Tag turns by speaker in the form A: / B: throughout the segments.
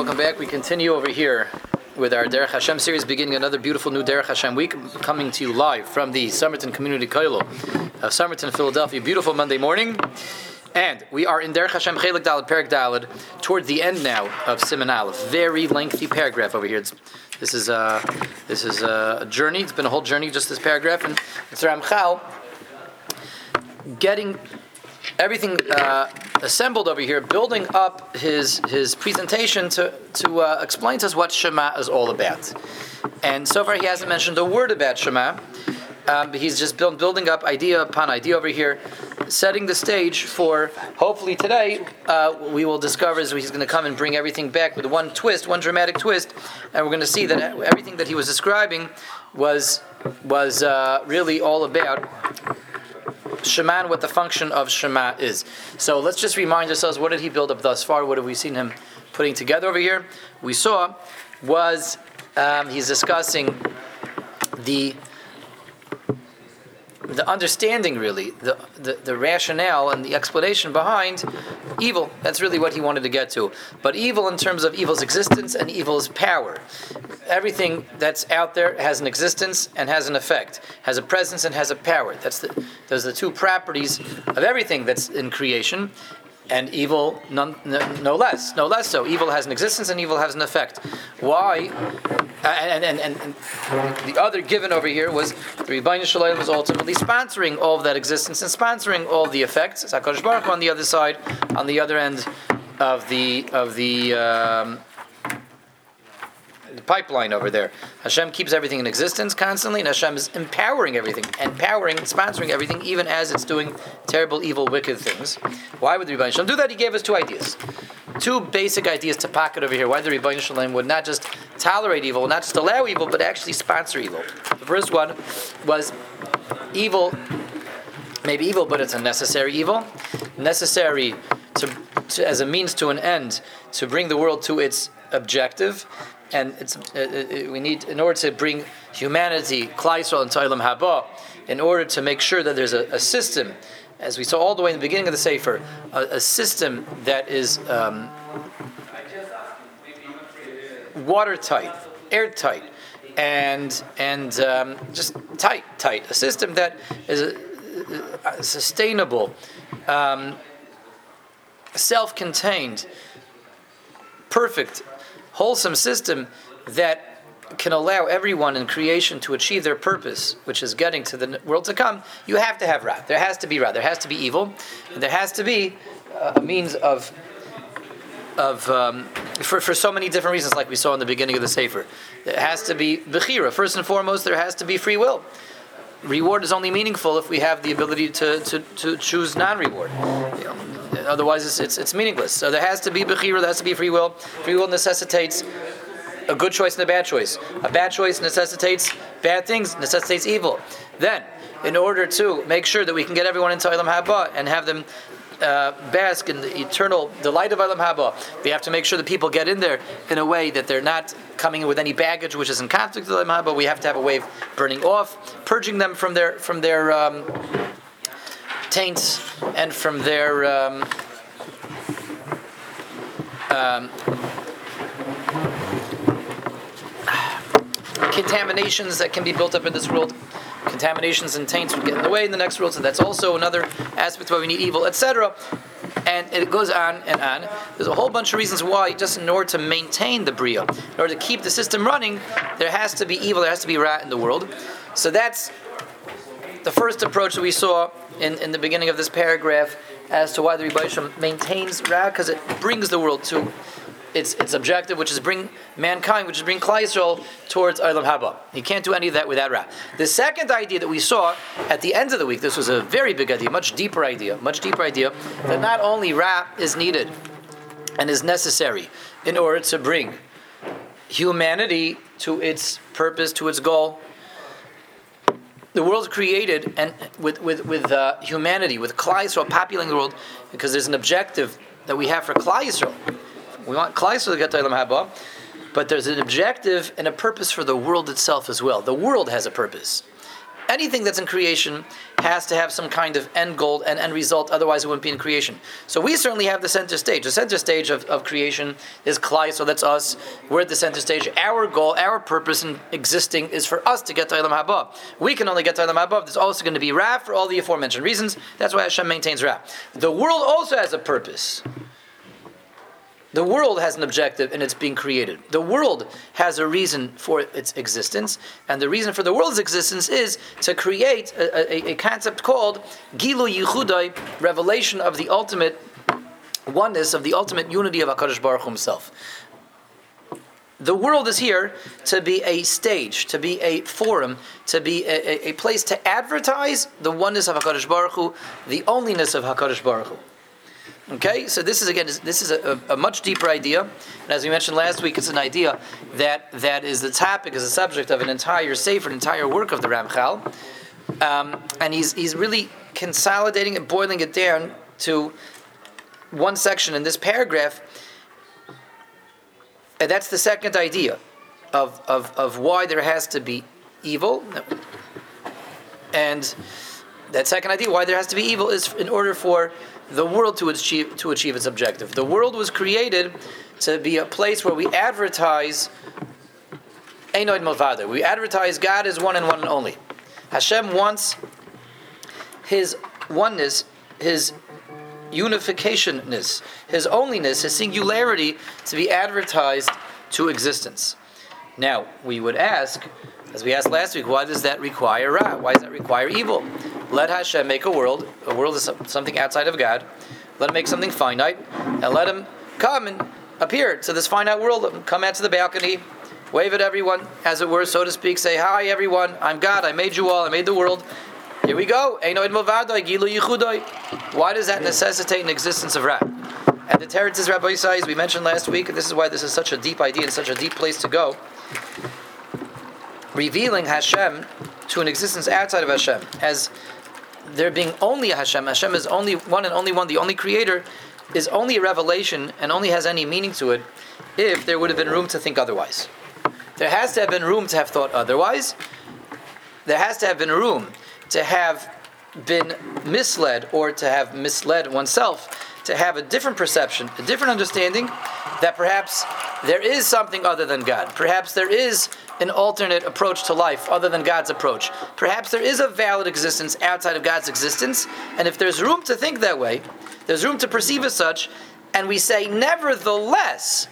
A: welcome back. We continue over here with our Derech Hashem series, beginning another beautiful new Derech Hashem week, coming to you live from the Somerton Community Koilo of Somerton, Philadelphia. Beautiful Monday morning. And we are in Derech Hashem Chelik Dalad, Perik Dalad, toward the end now of Siman Aleph. Very lengthy paragraph over here. It's, this is, a, this is a journey. It's been a whole journey, just this paragraph. And it's Ramchal getting everything uh, assembled over here, building up his his presentation to to uh, explain to us what Shema is all about. And so far, he hasn't mentioned a word about Shema. Um, he's just build, building up idea upon idea over here, setting the stage for hopefully today uh, we will discover is he's going to come and bring everything back with one twist, one dramatic twist, and we're going to see that everything that he was describing was was uh, really all about Shema and what the function of Shema is. So let's just remind ourselves what did he build up thus far? What have we seen him putting together over here? We saw was um, he's discussing the the understanding really the, the, the rationale and the explanation behind evil that's really what he wanted to get to but evil in terms of evil's existence and evil's power everything that's out there has an existence and has an effect, has a presence and has a power. That's the, those are the two properties of everything that's in creation, and evil none, no less, no less so. Evil has an existence and evil has an effect. Why? And, and, and, and the other given over here was the Ribono Shel Olam was ultimately sponsoring all of that existence and sponsoring all the effects. Hakadosh Baruch on the other side, on the other end of the of the um, pipeline over there. Hashem keeps everything in existence constantly, and Hashem is empowering everything, empowering, sponsoring everything, even as it's doing terrible, evil, wicked things. Why would the Ribono Shel Olam do that? He gave us two ideas. Two basic ideas to pocket over here. Why the Ribono Shel Olam would not just tolerate evil, not just allow evil, but actually sponsor evil. The first one was evil, maybe evil, but it's a necessary evil. Necessary to, to, as a means to an end to bring the world to its objective. And it's uh, uh, we need in order to bring humanity, Klal Yisrael, into Haba, in order to make sure that there's a, a, system, as we saw all the way in the beginning of the Sefer, a, a system that is um, watertight, airtight, and and um, just tight, tight, a system that is a sustainable, um, self-contained, perfect wholesome system that can allow everyone in creation to achieve their purpose, which is getting to the world to come, you have to have Ra. There has to be Ra. There has to be evil. And there has to be uh, a means of, of um, for, for so many different reasons, like we saw in the beginning of the Sefer. There has to be Bechira. First and foremost, there has to be free will. Reward is only meaningful if we have the ability to, to, to choose non reward. You know, Otherwise, it's, it's, it's, meaningless. So there has to be bechira, there has to be free will. Free will necessitates a good choice and a bad choice. A bad choice necessitates bad things, necessitates evil. Then, in order to make sure that we can get everyone into Olam Haba and have them uh, bask in the eternal delight of Olam Haba, we have to make sure that people get in there in a way that they're not coming in with any baggage which is in conflict with Olam Haba. We have to have a way of burning off, purging them from their from their um, taints and from their um, um, contaminations that can be built up in this world. Contaminations and taints would get in the way in the next world, so that's also another aspect why we need evil, etc. And it goes on and on. There's a whole bunch of reasons why, just in order to maintain the Bria, in order to keep the system running, there has to be evil, there has to be rat in the world. So that's the first approach that we saw in, in the beginning of this paragraph as to why the Rebbeinu maintains Ra, because it brings the world to its its objective, which is bring mankind, which is bring Klal Yisrael towards Olam Haba. You can't do any of that without Ra. The second idea that we saw at the end of the week, this was a very big idea, much deeper idea, much deeper idea, that not only Ra is needed and is necessary in order to bring humanity to its purpose, to its goal, the world's created and with with with uh, humanity, with Klal Yisrael populating the world, because there's an objective that we have for Klal Yisrael. We want Yisrael to get to Olam Haba, but there's an objective and a purpose for the world itself as well. The world has a purpose, anything that's in creation has to have some kind of end goal and end result, otherwise it wouldn't be in creation. So we certainly have the center stage. The center stage of, of creation is Klai, so that's us. We're at the center stage. Our goal, our purpose in existing is for us to get to Olam Haba. We can only get to Olam Haba. There's also going to be Ra for all the aforementioned reasons. That's why Hashem maintains Ra. The world also has a purpose. The world has an objective and it's being created. The world has a reason for its existence, and the reason for the world's existence is to create a, a, a concept called Gilu Yichudai, revelation of the ultimate oneness, of the ultimate unity of HaKadosh Baruch himself. The world is here to be a stage, to be a forum, to be a, a, a place to advertise the oneness of HaKadosh Baruch Hu, the onlyness of HaKadosh Baruch Hu. Okay, so this is again this is a, a, much deeper idea, and as we mentioned last week, it's an idea that that is the topic, is the subject of an entire sefer, an entire work of the Ramchal, um, and he's he's really consolidating and boiling it down to one section in this paragraph, and that's the second idea of of of why there has to be evil, and that second idea why there has to be evil is in order for the world to achieve to achieve its objective. The world was created to be a place where we advertise Einoid Malvada. We advertise God as one and one and only. Hashem wants his oneness, his unificationness, his onlyness, his singularity to be advertised to existence. Now, we would ask, as we asked last week, why does that require Ra? Why does that require evil? Let Hashem make a world. A world is something outside of God. Let him make something finite, and let him come and appear to this finite world. Come out to the balcony, wave at everyone, as it were, so to speak. Say, "Hi, everyone. I'm God. I made you all. I made the world." Here we go. Why does that necessitate an existence of Ra? And the Teretz Rabbi Yisai, as we mentioned last week, and this is why this is such a deep idea and such a deep place to go revealing Hashem to an existence outside of Hashem, as there being only a Hashem, Hashem is only one and only one, the only creator, is only a revelation and only has any meaning to it if there would have been room to think otherwise. There has to have been room to have thought otherwise. There has to have been room to have been misled or to have misled oneself to have a different perception, a different understanding that perhaps there is something other than God. Perhaps there is an alternate approach to life other than God's approach. Perhaps there is a valid existence outside of God's existence. And if there's room to think that way, there's room to perceive as such, and we say, nevertheless,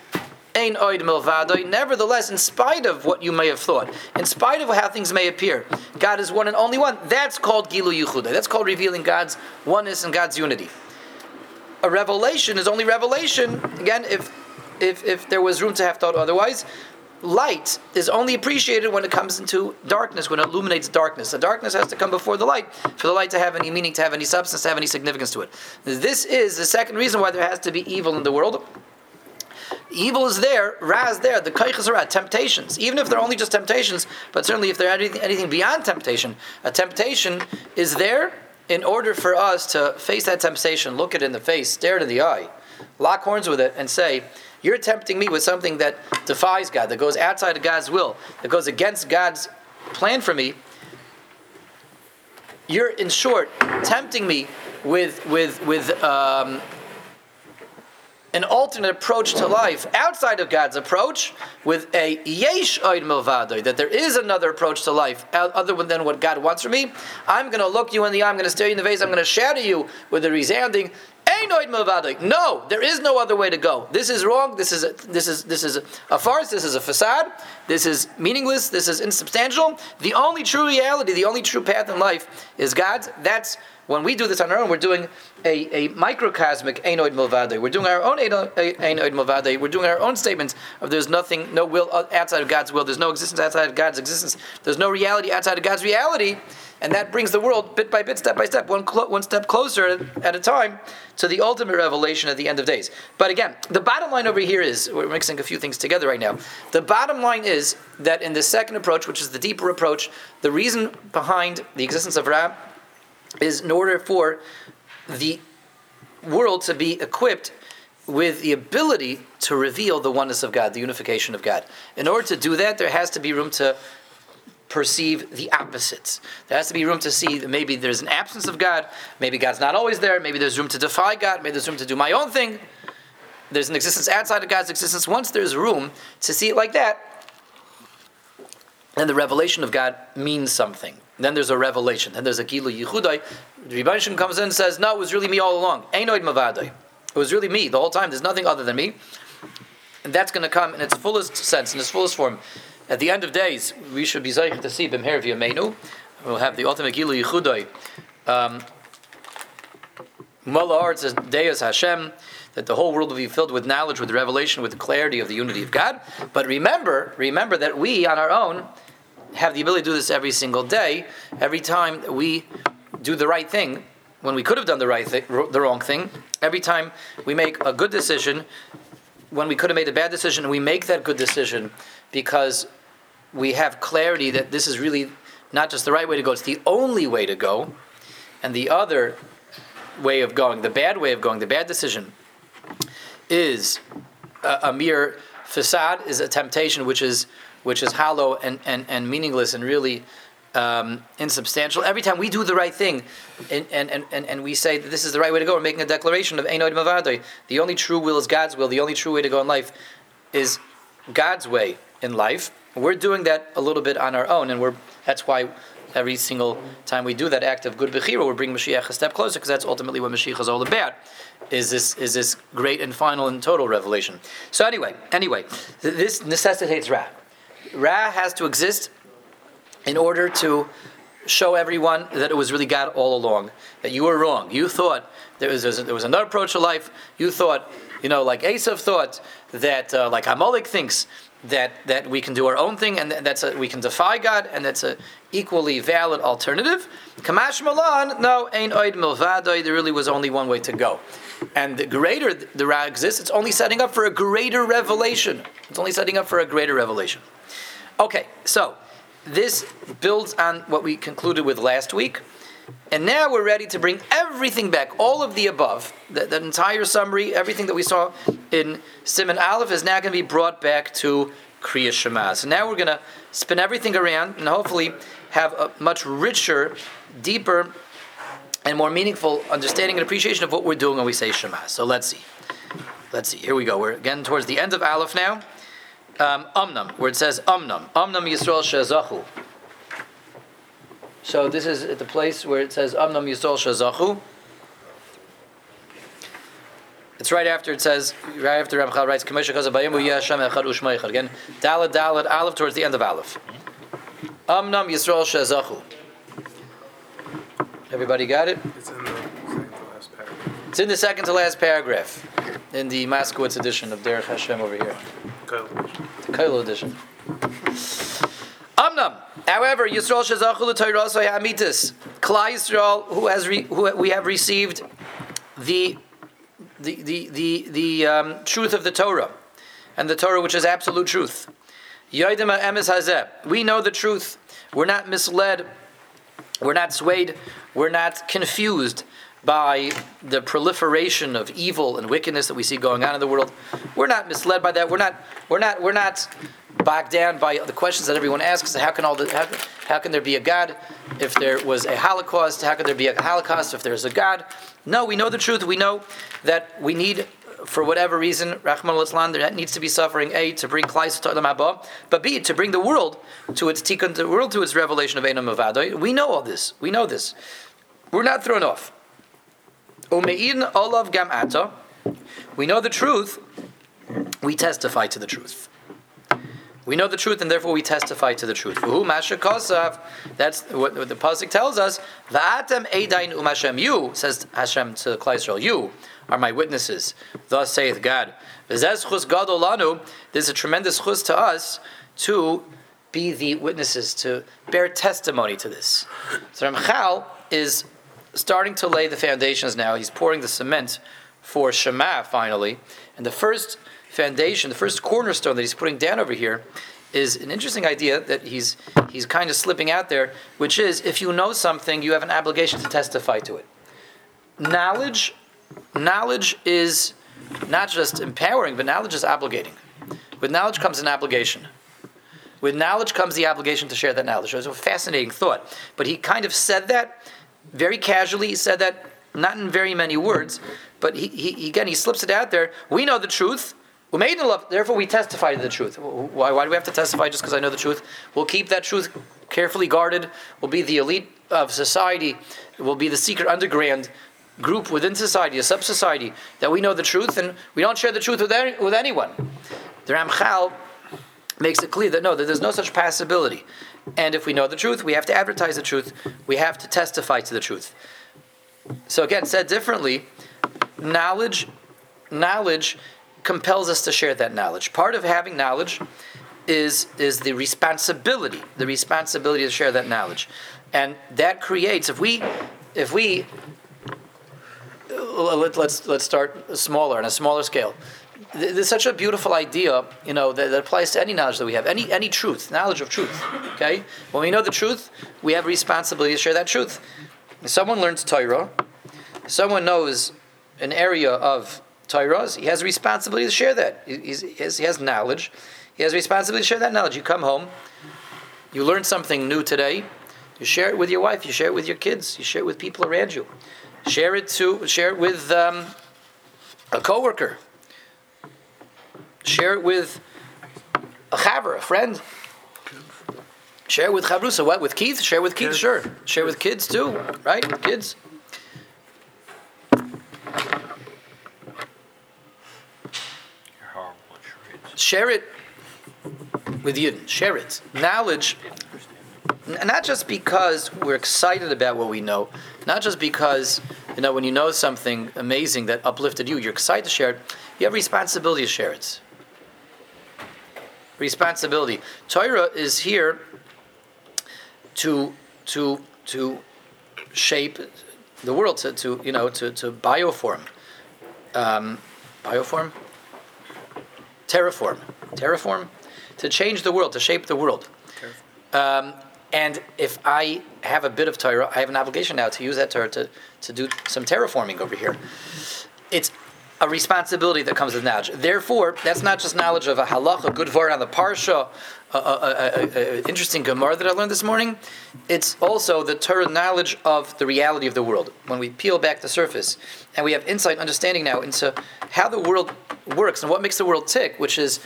A: Ein oid milvadoi. Nevertheless, in spite of what you may have thought, in spite of how things may appear, God is one and only one. That's called Gilu Yuchuda. That's called revealing God's oneness and God's unity. A revelation is only revelation, again, if if, if there was room to have thought otherwise. Light is only appreciated when it comes into darkness, when it illuminates darkness. The darkness has to come before the light for the light to have any meaning, to have any substance, to have any significance to it. This is the second reason why there has to be evil in the world. Evil is there, Ra is there, the kaichas are temptations. Even if they're only just temptations, but certainly if they're anything, anything beyond temptation, a temptation is there in order for us to face that temptation, look it in the face, stare it in the eye, lock horns with it, and say, You're tempting me with something that defies God, that goes outside of God's will, that goes against God's plan for me. You're, in short, tempting me with, with, with um, an alternate approach to life outside of God's approach with a yesh oid milvadoi, that there is another approach to life other than what God wants from me. I'm going to look you in the eye, I'm going to stare you in the face, I'm going to shatter you with a resounding no, there is no other way to go. This is wrong. This is a, this is this is a farce. This is a facade. This is meaningless. This is insubstantial. The only true reality, the only true path in life is God's. That's when we do this on our own, we're doing a, a microcosmic Einoid Milvade. We're doing our own Einoid Milvade. We're doing our own statements of there's nothing, no will uh, outside of God's will. There's no existence outside of God's existence. There's no reality outside of God's reality. And that brings the world bit by bit, step by step, one, clo- one step closer at a time to the ultimate revelation at the end of days. But again, the bottom line over here is we're mixing a few things together right now. The bottom line is that in the second approach, which is the deeper approach, the reason behind the existence of Ra is in order for the world to be equipped with the ability to reveal the oneness of God, the unification of God. In order to do that, there has to be room to perceive the opposites. There has to be room to see that maybe there's an absence of God, maybe God's not always there, maybe there's room to defy God, maybe there's room to do my own thing. There's an existence outside of God's existence. Once there's room to see it like that, then the revelation of God means something. Then there's a revelation. Then there's a Gilu Yichudai. Rebbeinu comes in and says, No, it was really me all along. Einoid Mavadai. It was really me the whole time. There's nothing other than me. And that's going to come in its fullest sense, in its fullest form. At the end of days, we should be zeichet to see Bimher V'Yameinu. We'll have the ultimate Gilu Yichudai. Um, Mullah says, Deus Hashem that the whole world will be filled with knowledge, with revelation, with the clarity of the unity of God. But remember, remember that we on our own have the ability to do this every single day. Every time we do the right thing, when we could have done the right thing, the wrong thing. Every time we make a good decision, when we could have made a bad decision, we make that good decision because we have clarity that this is really not just the right way to go; it's the only way to go. And the other way of going, the bad way of going, the bad decision, is a, a mere facade, is a temptation which is which is hollow and, and, and meaningless and really um, insubstantial. Every time we do the right thing and, and, and, and we say that this is the right way to go, we're making a declaration of Einoid Mavadoi. The only true will is God's will. The only true way to go in life is God's way in life. We're doing that a little bit on our own, and we're that's why every single time we do that act of good bechira, we're bringing Mashiach a step closer, because that's ultimately what Mashiach is all about. Is this is this great and final and total revelation? So anyway, anyway, this necessitates Ra. Ra has to exist in order to show everyone that it was really God all along. That you were wrong. You thought there was, there was another approach to life. You thought, you know, like Esav thought that, uh, like Amalek thinks that that we can do our own thing and that's a, we can defy God and that's a equally valid alternative. Kamash Malan, no, ein oid milvadoi. There really was only one way to go, and the greater the Ra exists, it's only setting up for a greater revelation. It's only setting up for a greater revelation. Okay, so this builds on what we concluded with last week. And now we're ready to bring everything back, all of the above, that entire summary, everything that we saw in Siman Aleph is now going to be brought back to Kriya Shema. So now we're going to spin everything around and hopefully have a much richer, deeper, and more meaningful understanding and appreciation of what we're doing when we say Shema. So let's see. Let's see. Here we go. We're again towards the end of Aleph now. Um, Umnam, where it says Umnam. Umnam Yisrael Shezachu. So this is at the place where it says Amnam Yisol Shazachu. It's right after it says, right after Ramchal writes, Kamesha Chazabayimu Yashem Echad Ushmeichad. Again, Dalet Dalet Aleph towards the end of Aleph. Amnam Yisrael Shazachu. Everybody got it? It's in the second to last paragraph. It's in the second to last paragraph in the Moskowitz edition of Derech Hashem over here. The Kailo edition. Amnam. However, Yisrael shezachu l'toyrasay hamitis. Klal Yisrael, who has re, who we have received the the the the, the um, truth of the Torah, and the Torah which is absolute truth. Yodim emes hazeh. We know the truth. We're not misled. We're not swayed. We're not confused by the proliferation of evil and wickedness that we see going on in the world. We're not misled by that. We're not. We're not. We're not bogged down by the questions that everyone asks. How can all the, how, how can there be a God if there was a Holocaust? How can there be a Holocaust if there's a God? No, we know the truth. We know that we need, for whatever reason, Rahman al there needs to be suffering. A to bring Klais to the Abba, but B to bring the world to its tikkun, the world to its revelation of Einam Avadoi. We know all this. We know this. We're not thrown off. Umein olav gam We know the truth. We testify to the truth. We know the truth, and therefore we testify to the truth. That's what, the pasuk tells us. Va'atem edain umashem. You says Hashem to Klal Yisrael. You are my witnesses. Thus saith God. There's a tremendous chus to us to be the witnesses, to bear testimony to this. So Ramchal is starting to lay the foundations now. He's pouring the cement for Shema finally. And the first foundation, the first cornerstone that he's putting down over here, is an interesting idea that he's he's kind of slipping out there, which is if you know something, you have an obligation to testify to it. Knowledge, knowledge is not just empowering, but knowledge is obligating. With knowledge comes an obligation. With knowledge comes the obligation to share that knowledge. It was a fascinating thought. But he kind of said that very casually. He said that not in very many words, but he, he again he slips it out there. We know the truth. We made in love, therefore we testify to the truth. Why, why do we have to testify just because I know the truth? We'll keep that truth carefully guarded. We'll be the elite of society. We'll be the secret underground group within society, a sub society, that we know the truth and we don't share the truth with, any, with anyone. The Ramchal makes it clear that no, that there's no such possibility. And if we know the truth, we have to advertise the truth, we have to testify to the truth. So again, said differently, knowledge, knowledge compels us to share that knowledge. Part of having knowledge is is the responsibility, the responsibility to share that knowledge, and that creates if we if we let, let's let's start smaller on a smaller scale. There's such a beautiful idea, you know, that, that, applies to any knowledge that we have, any any truth, knowledge of truth. Okay, when we know the truth, we have responsibility to share that truth. If someone learns Torah, someone knows an area of Torah, he has a responsibility to share that. he, has, he has knowledge, he has a responsibility to share that knowledge. You come home, you learn something new today, you share it with your wife, you share it with your kids, you share it with people around you. Share it to share it with um, a coworker. Share it with a chaver, a friend. Share it with chavrusa. What with Keith? Share with Keith. Sure. Share with kids too, right? Kids. Share it with Yidden. Share it. Knowledge not just because we're excited about what we know, not just because you know when you know something amazing that uplifted you, you're excited to share it. You have responsibility to share it. Responsibility. Torah is here to to to shape the world to, to you know to, to bioform. Um, bioform? Terraform. Terraform? To change the world to shape the world. Um, and if I have a bit of Torah, I have an obligation now to use that Torah to, to do some terraforming over here. It's a responsibility that comes with knowledge. Therefore, that's not just knowledge of a halach, a good word on the parsha, an interesting Gemara that I learned this morning. It's also the Torah knowledge of the reality of the world. When we peel back the surface and we have insight, understanding now into how the world works and what makes the world tick, which is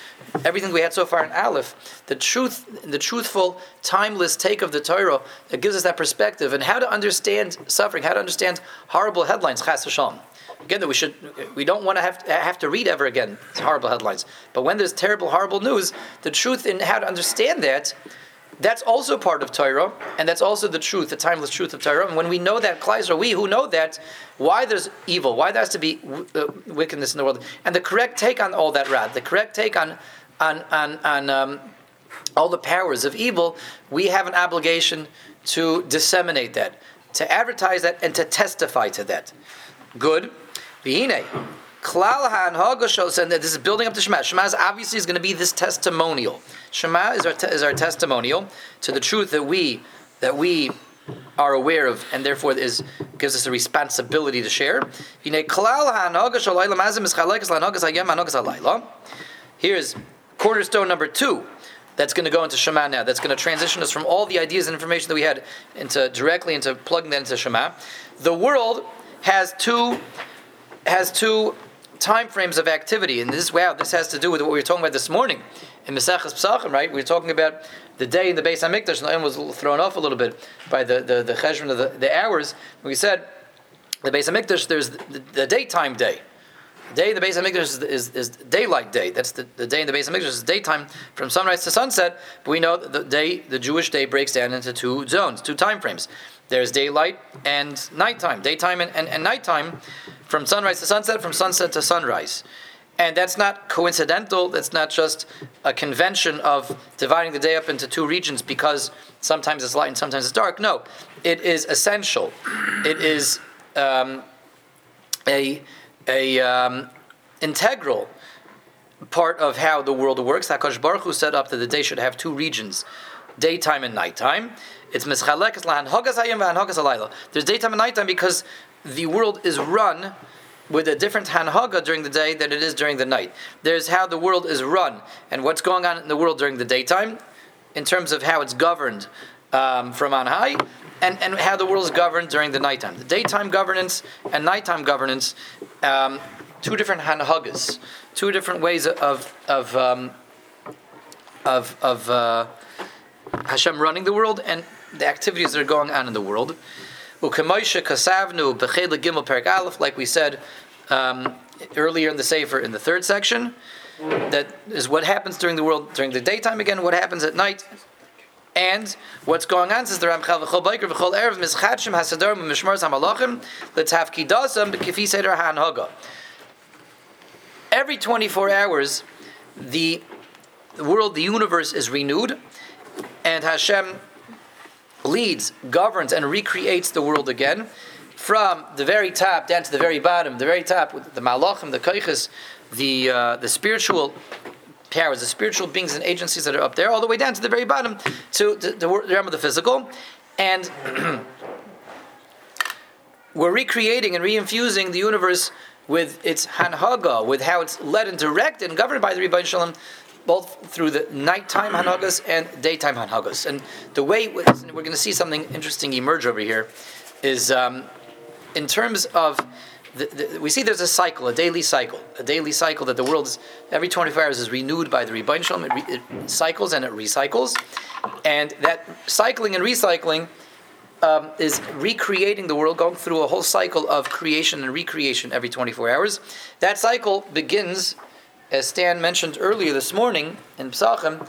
A: everything we had so far in Aleph, the truth, the truthful, timeless take of the Torah that gives us that perspective and how to understand suffering, how to understand horrible headlines, chas v'shalom. Again, that we should, we don't want to have, have to read ever again horrible headlines. But when there's terrible, horrible news, the truth in how to understand that, that's also part of Torah, and that's also the truth, the timeless truth of Torah. And when we know that, Kleiser, we who know that, why there's evil, why there has to be uh, wickedness in the world, and the correct take on all that rad, the correct take on on on, on um, all the powers of evil, we have an obligation to disseminate that, to advertise that, and to testify to that. Good. V'hine. Klal ha'anhaga shows, and this is building up to Shema. Shema is obviously is going to be this testimonial. Shema is our, te- is our testimonial to the truth that we that we are aware of, and therefore is gives us a responsibility to share. Here's cornerstone number two. That's going to go into Shema now. That's going to transition us from all the ideas and information that we had into directly into plugging that into Shema. The world has two has two time frames of activity, and this wow, this has to do with what we were talking about this morning in Maseches Pesachim, right? We were talking about the day in the Beis Hamikdash, and was thrown off a little bit by the the, the of the, the hours. We said the Beis Hamikdash, there's the, the daytime day. Day in the Beis Hamikdash is, is, is, daylight day. That's the, the day in the Beis Hamikdash is daytime from sunrise to sunset. But we know the day, the Jewish day, breaks down into two zones, two time frames. There's daylight and nighttime, daytime and, and, and nighttime, from sunrise to sunset, from sunset to sunrise. And that's not coincidental, that's not just a convention of dividing the day up into two regions because sometimes it's light and sometimes it's dark. No, it is essential. It is um, a, a um, integral part of how the world works. Hakadosh Baruch Hu set up that the day should have two regions, daytime and nighttime. It's mischalek lahan hogas hayim. There's daytime and nighttime because the world is run with a different hanhaga during the day than it is during the night. There's how the world is run and what's going on in the world during the daytime. in terms of how it's governed um, from on high, and, and how the world is governed during the nighttime. The daytime governance and nighttime governance, um, two different hanhagas, two different ways of of um, of, of uh, Hashem running the world and the activities that are going on in the world. Like we said um, earlier in the Sefer in the third section, that is what happens during the world during the daytime again, what happens at night. And what's going on says the Ramchal v'chol biker v'chol erev mischadshim hasadar mishmars hamalachim have kidasam b'kifi seder hanhaga. Every 24 hours, the world, the universe is renewed, and Hashem leads, governs, and recreates the world again from the very top down to the very bottom. The very top with the malachim, the koiches, the uh, the spiritual powers, the spiritual beings and agencies that are up there, all the way down to the very bottom to, to, the realm of the physical, and we're recreating and reinfusing the universe with its hanhaga, with how it's led and directed and governed by the Ribono Shel Olam, both through the nighttime hanhagas and daytime hanhagas. And the way we're going to see something interesting emerge over here is um, in terms of the, the, we see there's a cycle, a daily cycle, a daily cycle that the world is every 24 hours is renewed by the Ribono Shel Olam. It, re, it, cycles and it recycles, and that cycling and recycling um, is recreating the world, going through a whole cycle of creation and recreation every 24 hours. That cycle begins, as Stan mentioned earlier this morning in Pesachim,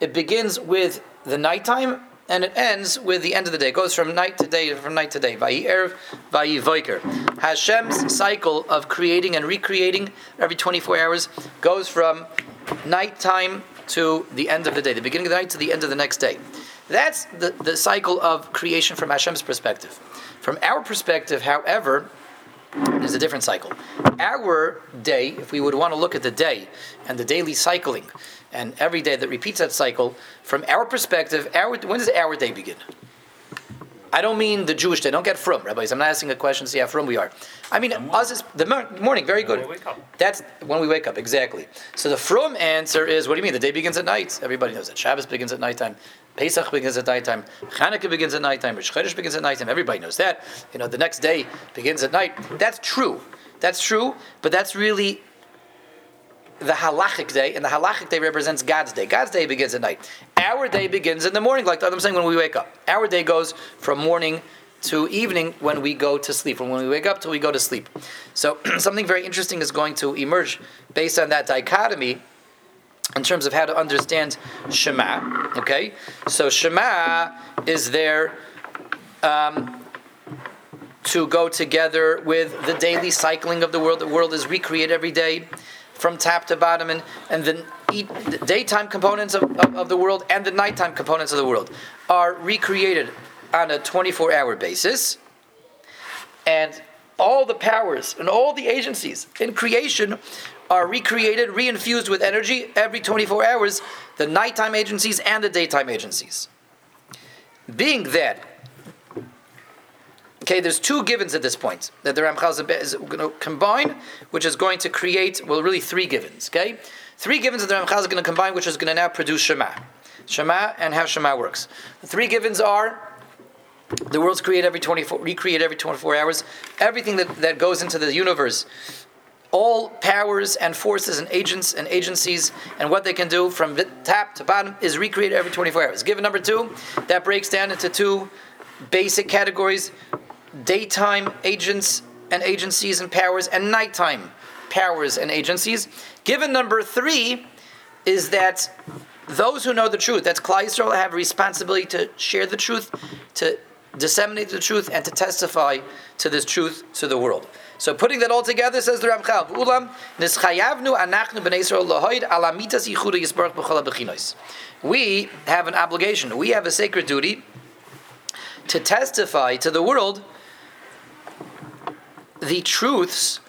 A: it begins with the nighttime and it ends with the end of the day. It goes from night to day, from night to day. Vayi Vayi. Hashem's cycle of creating and recreating every 24 hours goes from nighttime to the end of the day, the beginning of the night to the end of the next day. That's the, the cycle of creation from Hashem's perspective. From our perspective, however, there's a different cycle. Our day, if we would want to look at the day and the daily cycling, and every day that repeats that cycle, from our perspective, our, when does our day begin? I don't mean the Jewish day. Don't get frum, rabbis. I'm not asking a question to see how frum we are. I mean, us is the morning. Very good. That's when we wake up. Exactly. So the frum answer is, what do you mean? The day begins at night. Everybody knows that Shabbos begins at nighttime. Pesach begins at nighttime. Hanukkah begins at nighttime. Rosh Chodesh begins at nighttime. Everybody knows that. You know, the next day begins at night. That's true. That's true. But that's really the halachic day, and the halachic day represents God's day. God's day begins at night. Our day begins in the morning, like I'm saying when we wake up. Our day goes from morning to evening when we go to sleep, from when we wake up till we go to sleep. So something very interesting is going to emerge based on that dichotomy in terms of how to understand Shema. Okay, so Shema is there. Um, to go together with the daily cycling of the world. The world is recreated every day from top to bottom, and, and the, the daytime components of, of, of, the world and the nighttime components of the world are recreated on a 24 hour basis. And all the powers and all the agencies in creation are recreated, reinfused with energy every 24 hours, the nighttime agencies and the daytime agencies. Being that Okay, there's two givens at this point that the Ramchal is going to combine, which is going to create, well, really three givens. Okay, three givens that the Ramchal is going to combine, which is going to now produce Shema. Shema and how Shema works. The three givens are the world's created every 24, recreated every 24 hours. Everything that, that goes into the universe, all powers and forces and agents and agencies and what they can do from top to bottom is recreated every 24 hours. Given number two, that breaks down into two basic categories daytime agents and agencies and powers, and nighttime powers and agencies. Given number three is that those who know the truth, that's Klal Yisrael, have a responsibility to share the truth, to disseminate the truth, and to testify to this truth to the world. So putting that all together, says the Ramchal, Ulam anachnu Yisrael. We have an obligation. We have a sacred duty to testify to the world the truths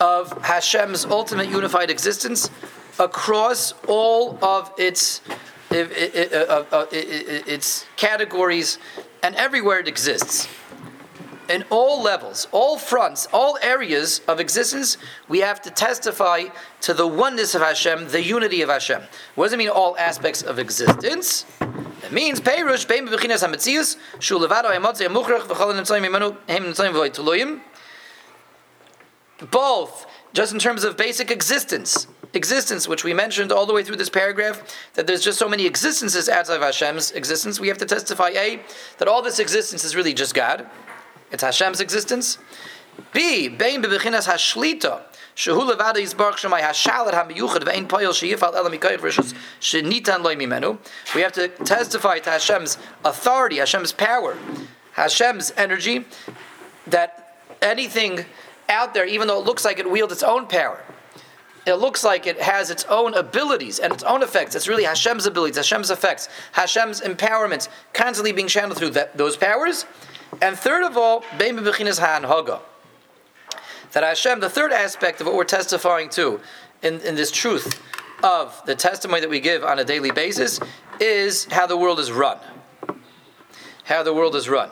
A: of Hashem's ultimate unified existence across all of its uh, uh, uh, its categories and everywhere it exists. in all levels, all fronts, all areas of existence, we have to testify to the oneness of Hashem, the unity of Hashem. What does it mean, all aspects of existence? It means Peirush, Bein Bechinas HaMetzius, Shu Levado HaMotzi HaMuchrach, V'chol HaNemtzayim Yimenu, Hem Nemtzayim V'Oituluyim. Both, just in terms of basic existence, existence, which we mentioned all the way through this paragraph, that there's just so many existences outside of Hashem's existence, we have to testify A, that all this existence is really just God. It's Hashem's existence. B, bein bebechinas hashlita, shehu hashalat elam loy mimenu. We have to testify to Hashem's authority, Hashem's power, Hashem's energy, that anything out there, even though it looks like it wields its own power, it looks like it has its own abilities and its own effects. It's really Hashem's abilities, Hashem's effects, Hashem's empowerments, constantly being channeled through that, those powers. And third of all, Bein Bechinas Ha'anhaga. That Hashem, the third aspect of what we're testifying to in, in this truth of the testimony that we give on a daily basis is how the world is run. How the world is run.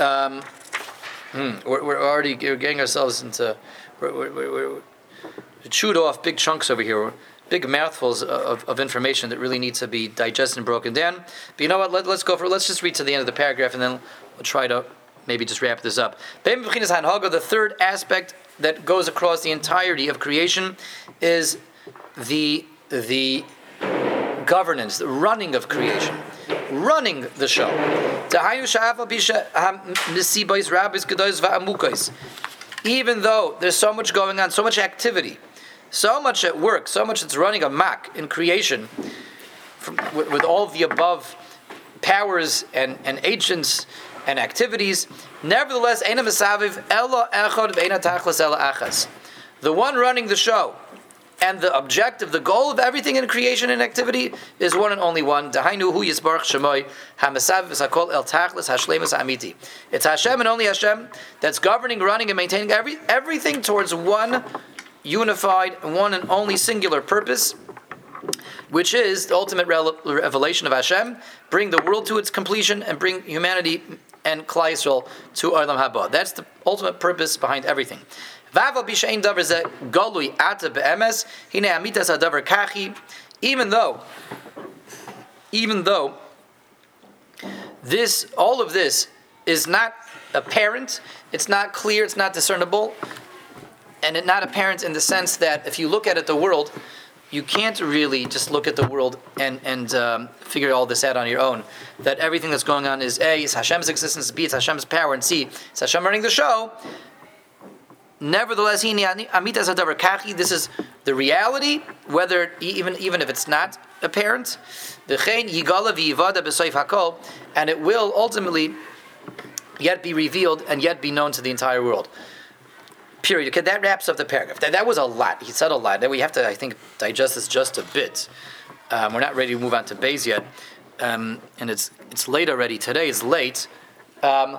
A: Um, hmm, we're, we're, already we're getting ourselves into we're, we're, we're, chewed off big chunks over here big mouthfuls of, of information that really needs to be digested and broken down. But you know what? Let, us go for let's just read to the end of the paragraph and then we'll try to maybe just wrap this up. The third aspect that goes across the entirety of creation is the the governance, the running of creation, running the show. Even though there's so much going on, so much activity, so much at work, so much that's running a mak in creation, from, with, with, all the above powers and, and agents and activities. Nevertheless, the one running the show and the objective, the goal of everything in creation and activity is one and only one. It's Hashem and only Hashem that's governing, running, and maintaining every, everything towards one unified, one and only singular purpose, which is the ultimate revelation of Hashem, bring the world to its completion and bring humanity and Klal Yisrael to Olam Haba. That's the ultimate purpose behind everything. Even though, even though this, all of this is not apparent, it's not clear, it's not discernible, and it not apparent in the sense that if you look at it, the world, you can't really just look at the world and and um, figure all this out on your own. That everything that's going on is a is Hashem's existence, b it's Hashem's power, and c it's Hashem running the show. Nevertheless, this is the reality, whether even even if it's not apparent. And it will ultimately yet be revealed and yet be known to the entire world. Period. Okay, that wraps up the paragraph. That, that was a lot. He said a lot. Then we have to, I think, digest this just a bit. Um, we're not ready to move on to Beis yet, um, and it's it's late already. Today is late. Um,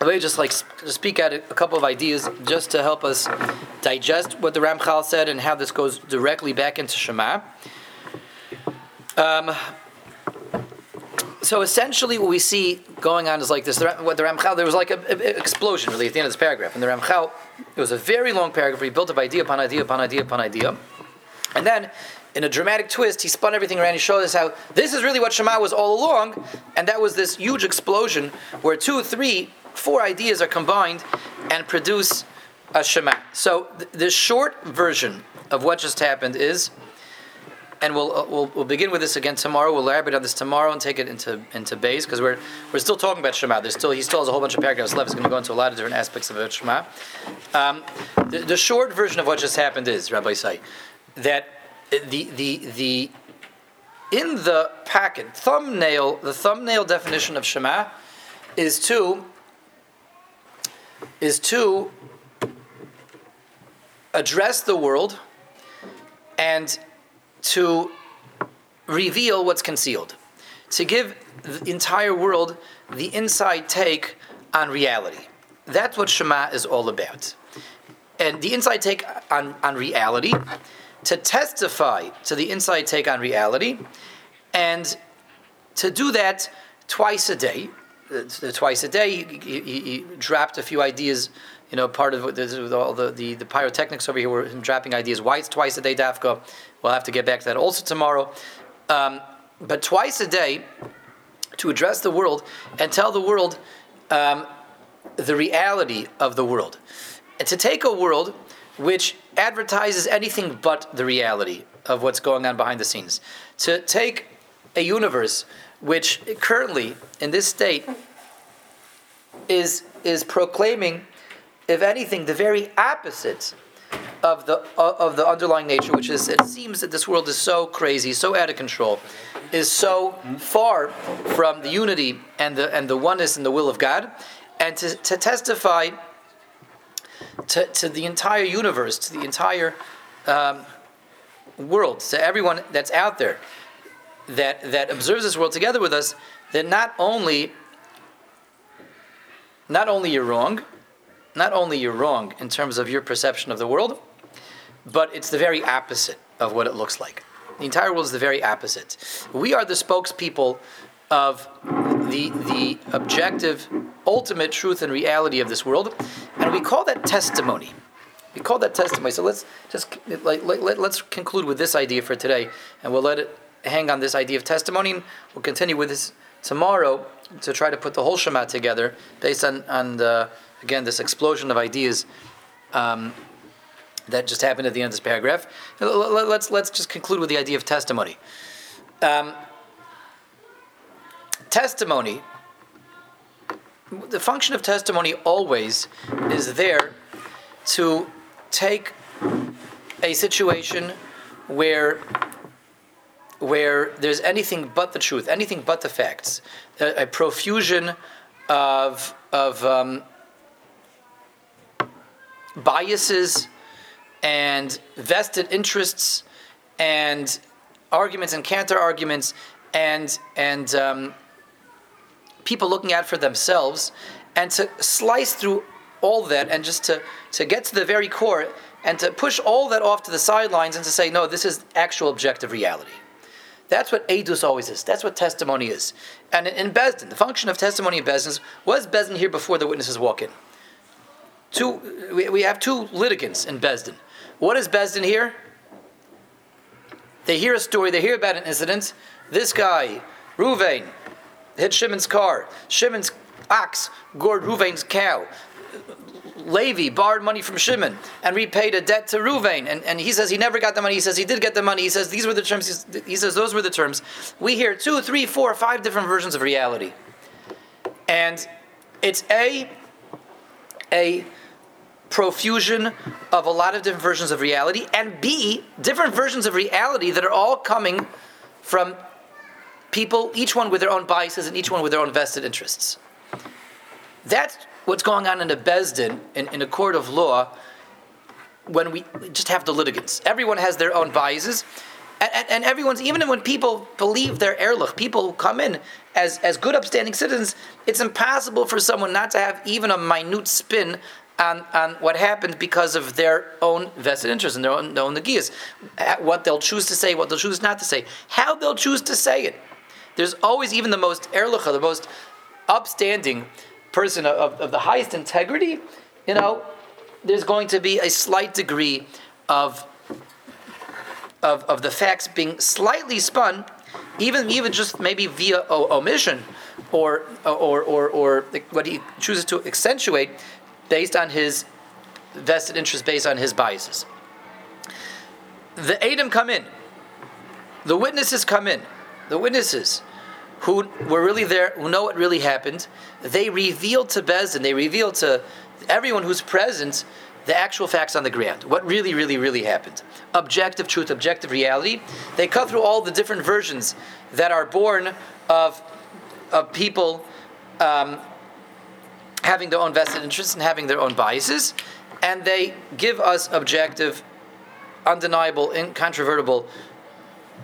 A: Let me just like speak out a couple of ideas just to help us digest what the Ramchal said and how this goes directly back into Shema. Um, so essentially, what we see going on is like this. The, what the Ramchal, there was like an explosion really at the end of this paragraph. And the Ramchal, it was a very long paragraph. He built up idea upon idea upon idea upon idea, and then in a dramatic twist, he spun everything around. He showed us how this is really what Shema was all along, and that was this huge explosion where two, three, four ideas are combined and produce a Shema. So th- the short version of what just happened is and we'll, uh, we'll, we'll begin with this again tomorrow. We'll elaborate on this tomorrow and take it into into base because we're we're still talking about Shema. There's still he still has a whole bunch of paragraphs left. He's going to go into a lot of different aspects of Shema. Um, the, the, short version of what just happened is Rabbi say that the the the in the packet thumbnail the thumbnail definition of Shema is to is to address the world and to reveal what's concealed, to give the entire world the inside take on reality. That's what Shema is all about. And the inside take on, on reality, to testify to the inside take on reality, and to do that twice a day, uh, twice a day, he, he, he, dropped a few ideas. You know, part of all the, the, the pyrotechnics over here were him dropping ideas. Why it's twice a day, Dafka? We'll have to get back to that also tomorrow. Um, but twice a day, to address the world and tell the world um, the reality of the world. And to take a world which advertises anything but the reality of what's going on behind the scenes. To take a universe which currently, in this state, is, is proclaiming, if anything, the very opposite of the of the underlying nature, which is it seems that this world is so crazy, so out of control, is so far from the unity and the and the oneness and the will of God, and to, to testify to, to the entire universe, to the entire um, world, to everyone that's out there that that observes this world together with us, that not only not only you're wrong, not only you're wrong in terms of your perception of the world, but it's the very opposite of what it looks like. The entire world is the very opposite. We are the spokespeople of the, the objective, ultimate truth and reality of this world, and we call that testimony. We call that testimony. So let's just like, let, let's conclude with this idea for today, and we'll let it hang on this idea of testimony. And we'll continue with this tomorrow to try to put the whole Shema together based on, on the, again this explosion of ideas. Um, that just happened at the end of this paragraph. Let's, let's just conclude with the idea of testimony. Um, testimony, the function of testimony always is there to take a situation where where there's anything but the truth, anything but the facts, a, a profusion of of um, biases and vested interests and arguments and counter arguments and and um, people looking out for themselves and to slice through all that and just to, to get to the very core and to push all that off to the sidelines and to say no this is actual objective reality that's what edus always is. That's what testimony is. And in, in Beis Din, the function of testimony in Beis Din is, was Beis Din here before the witnesses walk in? Two, we, we have two litigants in Bezdin. What is Beis Din here? They hear a story, they hear about an incident. This guy, Ruvain, hit Shimon's car. Shimon's ox gored Ruvain's cow. Levi borrowed money from Shimon and repaid a debt to Ruvain. And, and he says he never got the money. He says he did get the money. He says these were the terms. He says those were the terms. We hear two, three, four, five different versions of reality. And it's A, a profusion of a lot of different versions of reality, and B, different versions of reality that are all coming from people, each one with their own biases and each one with their own vested interests. That's what's going on in a Beis Din, in, in a court of law, when we just have the litigants. Everyone has their own biases. And, and, everyone's even when people believe they're erlich, people who come in as as good upstanding citizens. It's impossible for someone not to have even a minute spin on, on what happened because of their own vested interest and their own, their own nagias. Uh, what they'll choose to say, what they'll choose not to say, how they'll choose to say it. There's always even the most erlicha, the most upstanding person of, of the highest integrity, you know, there's going to be a slight degree of, of, of the facts being slightly spun, even, even just maybe via omission or, or, or, or what he chooses to accentuate based on his vested interest, based on his biases. The Adam come in. The witnesses come in. The witnesses who were really there, who know what really happened, they reveal to Beis Din, they reveal to everyone who's present the actual facts on the ground. What really, really, really happened. Objective truth, objective reality. They cut through all the different versions that are born of, of people um, having their own vested interests and having their own biases, and they give us objective, undeniable, incontrovertible,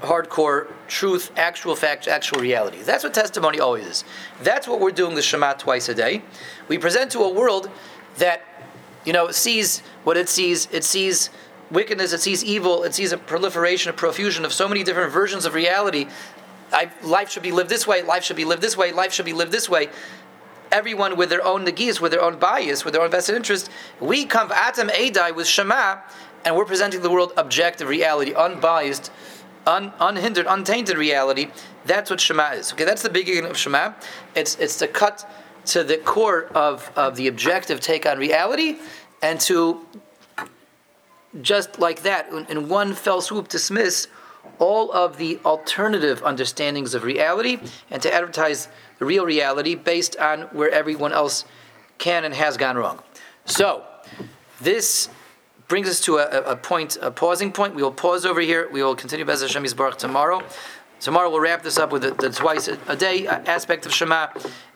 A: hardcore truth, actual fact, actual reality. That's what testimony always is. That's what we're doing the Shema twice a day. We present to a world that, you know, sees what it sees. It sees wickedness, it sees evil, it sees a proliferation, a profusion of so many different versions of reality I, life should be lived this way, life should be lived this way, life should be lived this way. Everyone with their own nagis, with their own bias, with their own vested interest. We come atem eidai with Shema, and we're presenting the world objective reality, unbiased, un, unhindered, untainted reality. That's what Shema is. Okay, that's the beginning of Shema. It's it's to cut to the core of, of the objective take on reality, and to just like that, in one fell swoop, dismiss all of the alternative understandings of reality and to advertise the real reality based on where everyone else can and has gone wrong. So, this brings us to a, a point, a pausing point. We will pause over here. We will continue Bez Hashem Yisbarach tomorrow. Tomorrow we'll wrap this up with the, the twice a, a, day aspect of Shema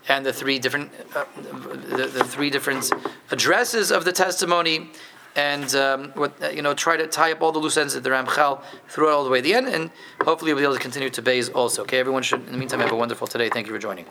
A: and the three different, uh, the, the three different addresses of the testimony and um, what, uh, you know, try to tie up all the loose ends of the Ramchal through it all the way to the end, and hopefully we'll be able to continue to base also. Okay, everyone should, in the meantime, have a wonderful today. Thank you for joining.